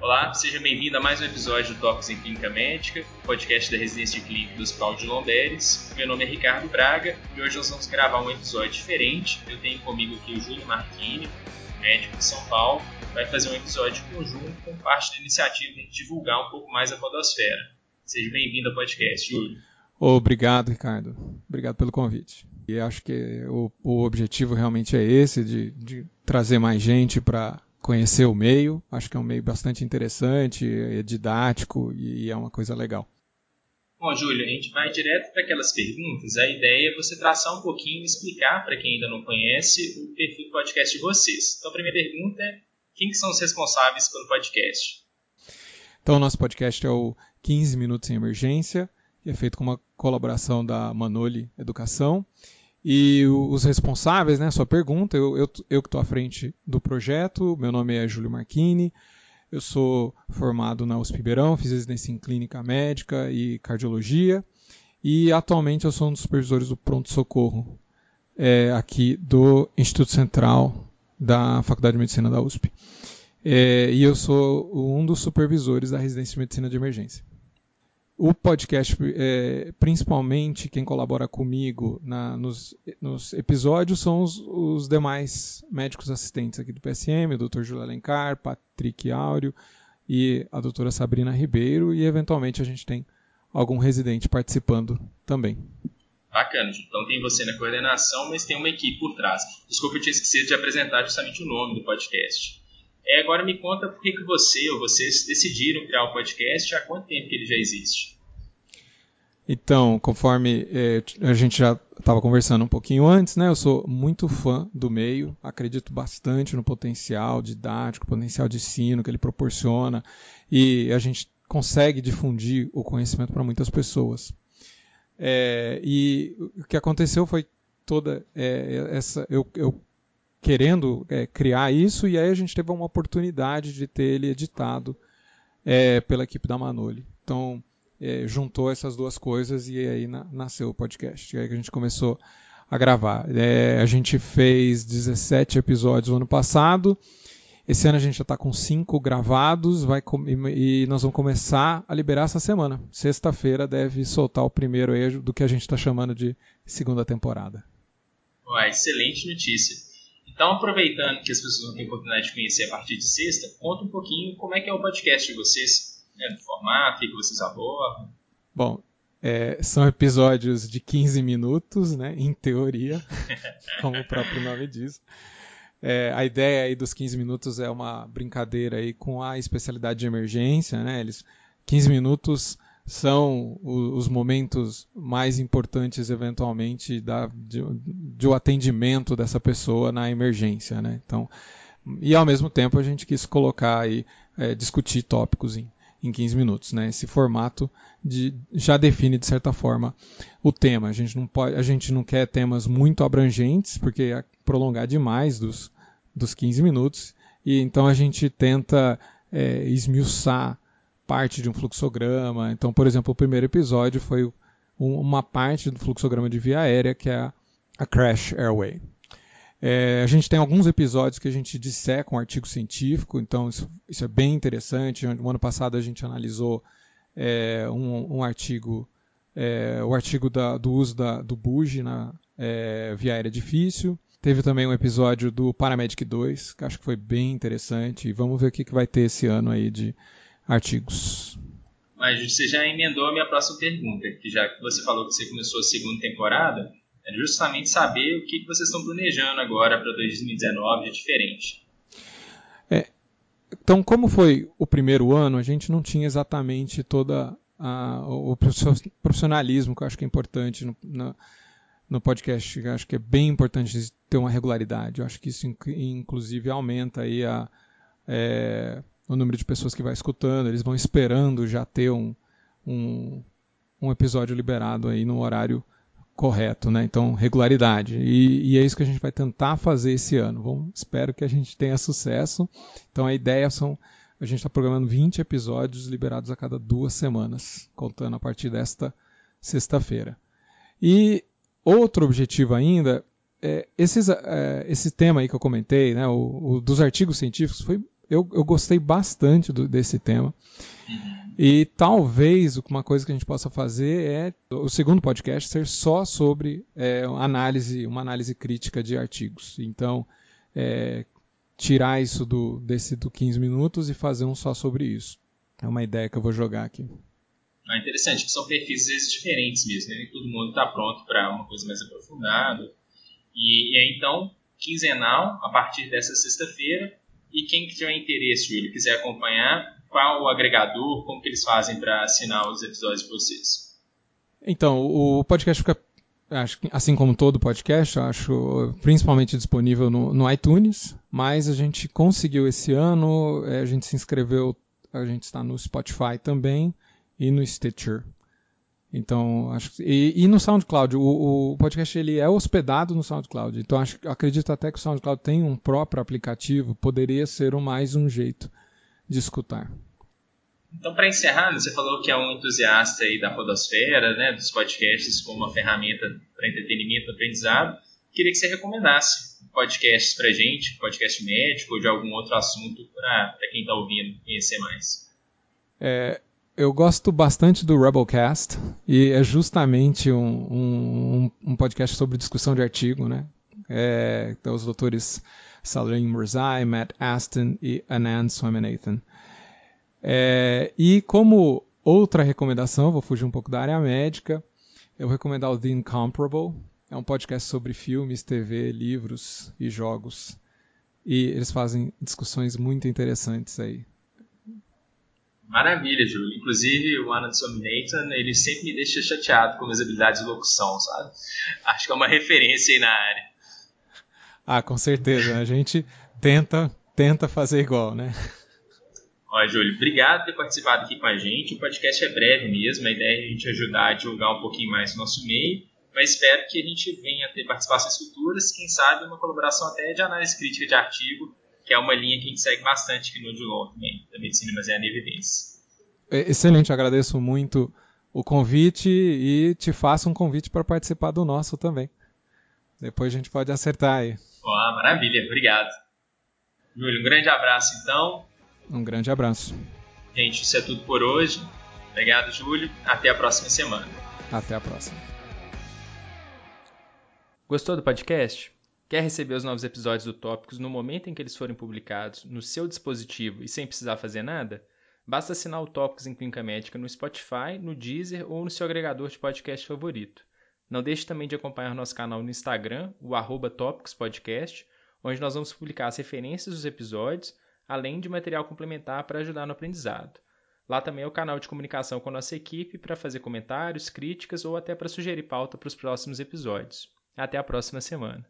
Olá, seja bem-vindo a mais um episódio do Tópicos em Clínica Médica, podcast da Residência de Clínica do Hospital de Lomberes. Meu nome é Ricardo Braga e hoje nós vamos gravar um episódio diferente. Eu tenho comigo aqui o Júlio Marchini, médico de São Paulo, vai fazer um episódio conjunto com parte da iniciativa de divulgar um pouco mais a podosfera. Seja bem-vindo ao podcast, Júlio. Obrigado, Ricardo. Obrigado pelo convite. E acho que o, o objetivo realmente é esse, de, de trazer mais gente para conhecer o meio. Acho que é um meio bastante interessante, é didático e é uma coisa legal. Bom, Júlio, a gente vai direto para aquelas perguntas. A ideia é você traçar um pouquinho e explicar para quem ainda não conhece o perfil do podcast de vocês. Então, a primeira pergunta é: quem que são os responsáveis pelo podcast? Então, o nosso podcast é o 15 Minutos em Emergência, que é feito com uma colaboração da Manoli Educação e os responsáveis, né, sua pergunta, eu, eu, eu que estou à frente do projeto, meu nome é Júlio Marchini, eu sou formado na USP Ribeirão, fiz residência em clínica médica e cardiologia, e atualmente eu sou um dos supervisores do pronto-socorro é, aqui do Instituto Central da Faculdade de Medicina da USP. É, e eu sou um dos supervisores da residência de medicina de emergência. O podcast, é, principalmente quem colabora comigo na, nos, nos, episódios, são os, os, demais médicos assistentes aqui do PSM, o Dr. Júlio Alencar, Patrick Áureo e a doutora Sabrina Ribeiro, e eventualmente a gente tem algum residente participando também. Bacana, então tem você na coordenação, mas tem uma equipe por trás. Desculpa, eu tinha esquecido de apresentar justamente o nome do podcast. É, agora me conta por que, você ou vocês decidiram criar o podcast há quanto tempo que ele já existe? Então, conforme é, a gente já estava conversando um pouquinho antes, né, eu sou muito fã do meio, acredito bastante no potencial didático, potencial de ensino que ele proporciona e a gente consegue difundir o conhecimento para muitas pessoas. É, e o que aconteceu foi toda é, essa eu, eu querendo é, criar isso, e aí a gente teve uma oportunidade de ter ele editado é, pela equipe da Manoli. Então, é, juntou essas duas coisas e aí na, nasceu o podcast. E aí que a gente começou a gravar. É, a gente fez 17 episódios no ano passado. Esse ano a gente já está com cinco gravados vai e nós vamos começar a liberar essa semana. Sexta-feira deve soltar o primeiro do que a gente está chamando de segunda temporada. Ué, excelente notícia. Então, aproveitando que as pessoas vão ter a oportunidade de conhecer a partir de sexta, conta um pouquinho como é que é o podcast de vocês, né, do formato, o que vocês abordam. Bom, é, são episódios de 15 minutos, né, em teoria, como o próprio nome diz. É, a ideia aí dos 15 minutos é uma brincadeira aí com a especialidade de emergência, né? Eles 15 minutos são os momentos mais importantes, eventualmente, da, de, de o atendimento dessa pessoa na emergência. Né? Então, e ao mesmo tempo a gente quis colocar aí, é, discutir tópicos em, em 15 minutos. Né? Esse formato de, já define, de certa forma, o tema. A gente não, pode, a gente não quer temas muito abrangentes, porque é prolongar demais dos, dos 15 minutos, e então a gente tenta é, esmiuçar parte de um fluxograma. Então, por exemplo, o primeiro episódio foi uma parte do fluxograma de via aérea, que é a, a Crash Airway. É, a gente tem alguns episódios que a gente disseca um artigo científico, então isso, isso é bem interessante. No ano passado a gente analisou é, um, um, artigo, é, o artigo da, do uso da, do BUGE na é, via aérea difícil. Teve também um episódio do Paramedic 2, que acho que foi bem interessante. E vamos ver o que, que vai ter esse ano aí de, artigos. Mas você já emendou a minha próxima pergunta, que já que você falou que você começou a segunda temporada, é justamente saber o que vocês estão planejando agora para 2019 de diferente. É, então, como foi o primeiro ano, a gente não tinha exatamente toda a, o profissionalismo que eu acho que é importante no, no, no podcast. Eu acho que é bem importante ter uma regularidade. Eu acho que isso, inclusive, aumenta aí a, é, o número de pessoas que vai escutando, eles vão esperando já ter um, um, um episódio liberado aí no horário correto, né? Então, regularidade. E, e, é isso que a gente vai tentar fazer esse ano. Bom, espero que a gente tenha sucesso. Então, a ideia são. A gente está programando 20 episódios liberados a cada duas semanas, contando a partir desta sexta-feira. E outro objetivo ainda, é, esses, é, esse tema aí que eu comentei, né, o, o dos artigos científicos, foi eu, eu gostei bastante do, desse tema. E talvez uma coisa que a gente possa fazer é o segundo podcast ser só sobre é, análise, uma análise crítica de artigos. Então, é, tirar isso do, desse do 15 minutos e fazer um só sobre isso. É uma ideia que eu vou jogar aqui. É interessante, são perfis vezes, diferentes mesmo, né? Todo mundo está pronto para uma coisa mais aprofundada. E, e aí, então, quinzenal, a partir dessa sexta-feira. E quem tiver interesse, Júlio, quiser acompanhar, qual o agregador, como que eles fazem para assinar os episódios de vocês? Então, o podcast fica, acho, assim como todo podcast, acho principalmente disponível no, no iTunes, mas a gente conseguiu esse ano, é, a gente se inscreveu, a gente está no Spotify também e no Stitcher. Então, acho e, e no SoundCloud, o, o, podcast ele é hospedado no SoundCloud. Então, acho, acredito até que o SoundCloud tem um próprio aplicativo, poderia ser mais um jeito de escutar. Então, para encerrar, você falou que é um entusiasta aí da podosfera, né, dos podcasts como uma ferramenta para entretenimento, aprendizado. Queria que você recomendasse podcasts para gente, podcast médico ou de algum outro assunto para quem está ouvindo conhecer mais. É, eu gosto bastante do Rebelcast e é justamente um, um, um podcast sobre discussão de artigo, né? É, então, os doutores Salim Murzai, Matt Aston e Anand Swaminathan. É, e como outra recomendação, vou fugir um pouco da área médica, eu vou recomendar o The Incomparable. É um podcast sobre filmes, TV, livros e jogos. E eles fazem discussões muito interessantes aí. Maravilha, Júlio. Inclusive, o Anand Nathan, ele sempre me deixa chateado com as habilidades de locução, sabe? Acho que é uma referência aí na área. Ah, com certeza. A gente tenta, tenta fazer igual, né? Ó, Júlio, obrigado por ter participado aqui com a gente. O podcast é breve mesmo, a ideia é a gente ajudar a divulgar um pouquinho mais o nosso meio, mas espero que a gente venha ter participações futuras, quem sabe uma colaboração até de análise crítica de artigo que é uma linha que a gente segue bastante aqui no Odilon também, da medicina baseada em evidência. É, excelente, agradeço muito o convite e te faço um convite para participar do nosso também. Depois a gente pode acertar aí. Ó, maravilha, obrigado. Júlio, um grande abraço então. Um grande abraço. Gente, isso é tudo por hoje. Obrigado, Júlio. Até a próxima semana. Até a próxima. Gostou do podcast? Quer receber os novos episódios do Tópicos no momento em que eles forem publicados, no seu dispositivo e sem precisar fazer nada? Basta assinar o Tópicos em Clínica Médica no Spotify, no Deezer ou no seu agregador de podcast favorito. Não deixe também de acompanhar nosso canal no Instagram, o arroba Podcast, onde nós vamos publicar as referências dos episódios, além de material complementar para ajudar no aprendizado. Lá também é o canal de comunicação com a nossa equipe para fazer comentários, críticas ou até para sugerir pauta para os próximos episódios. Até a próxima semana.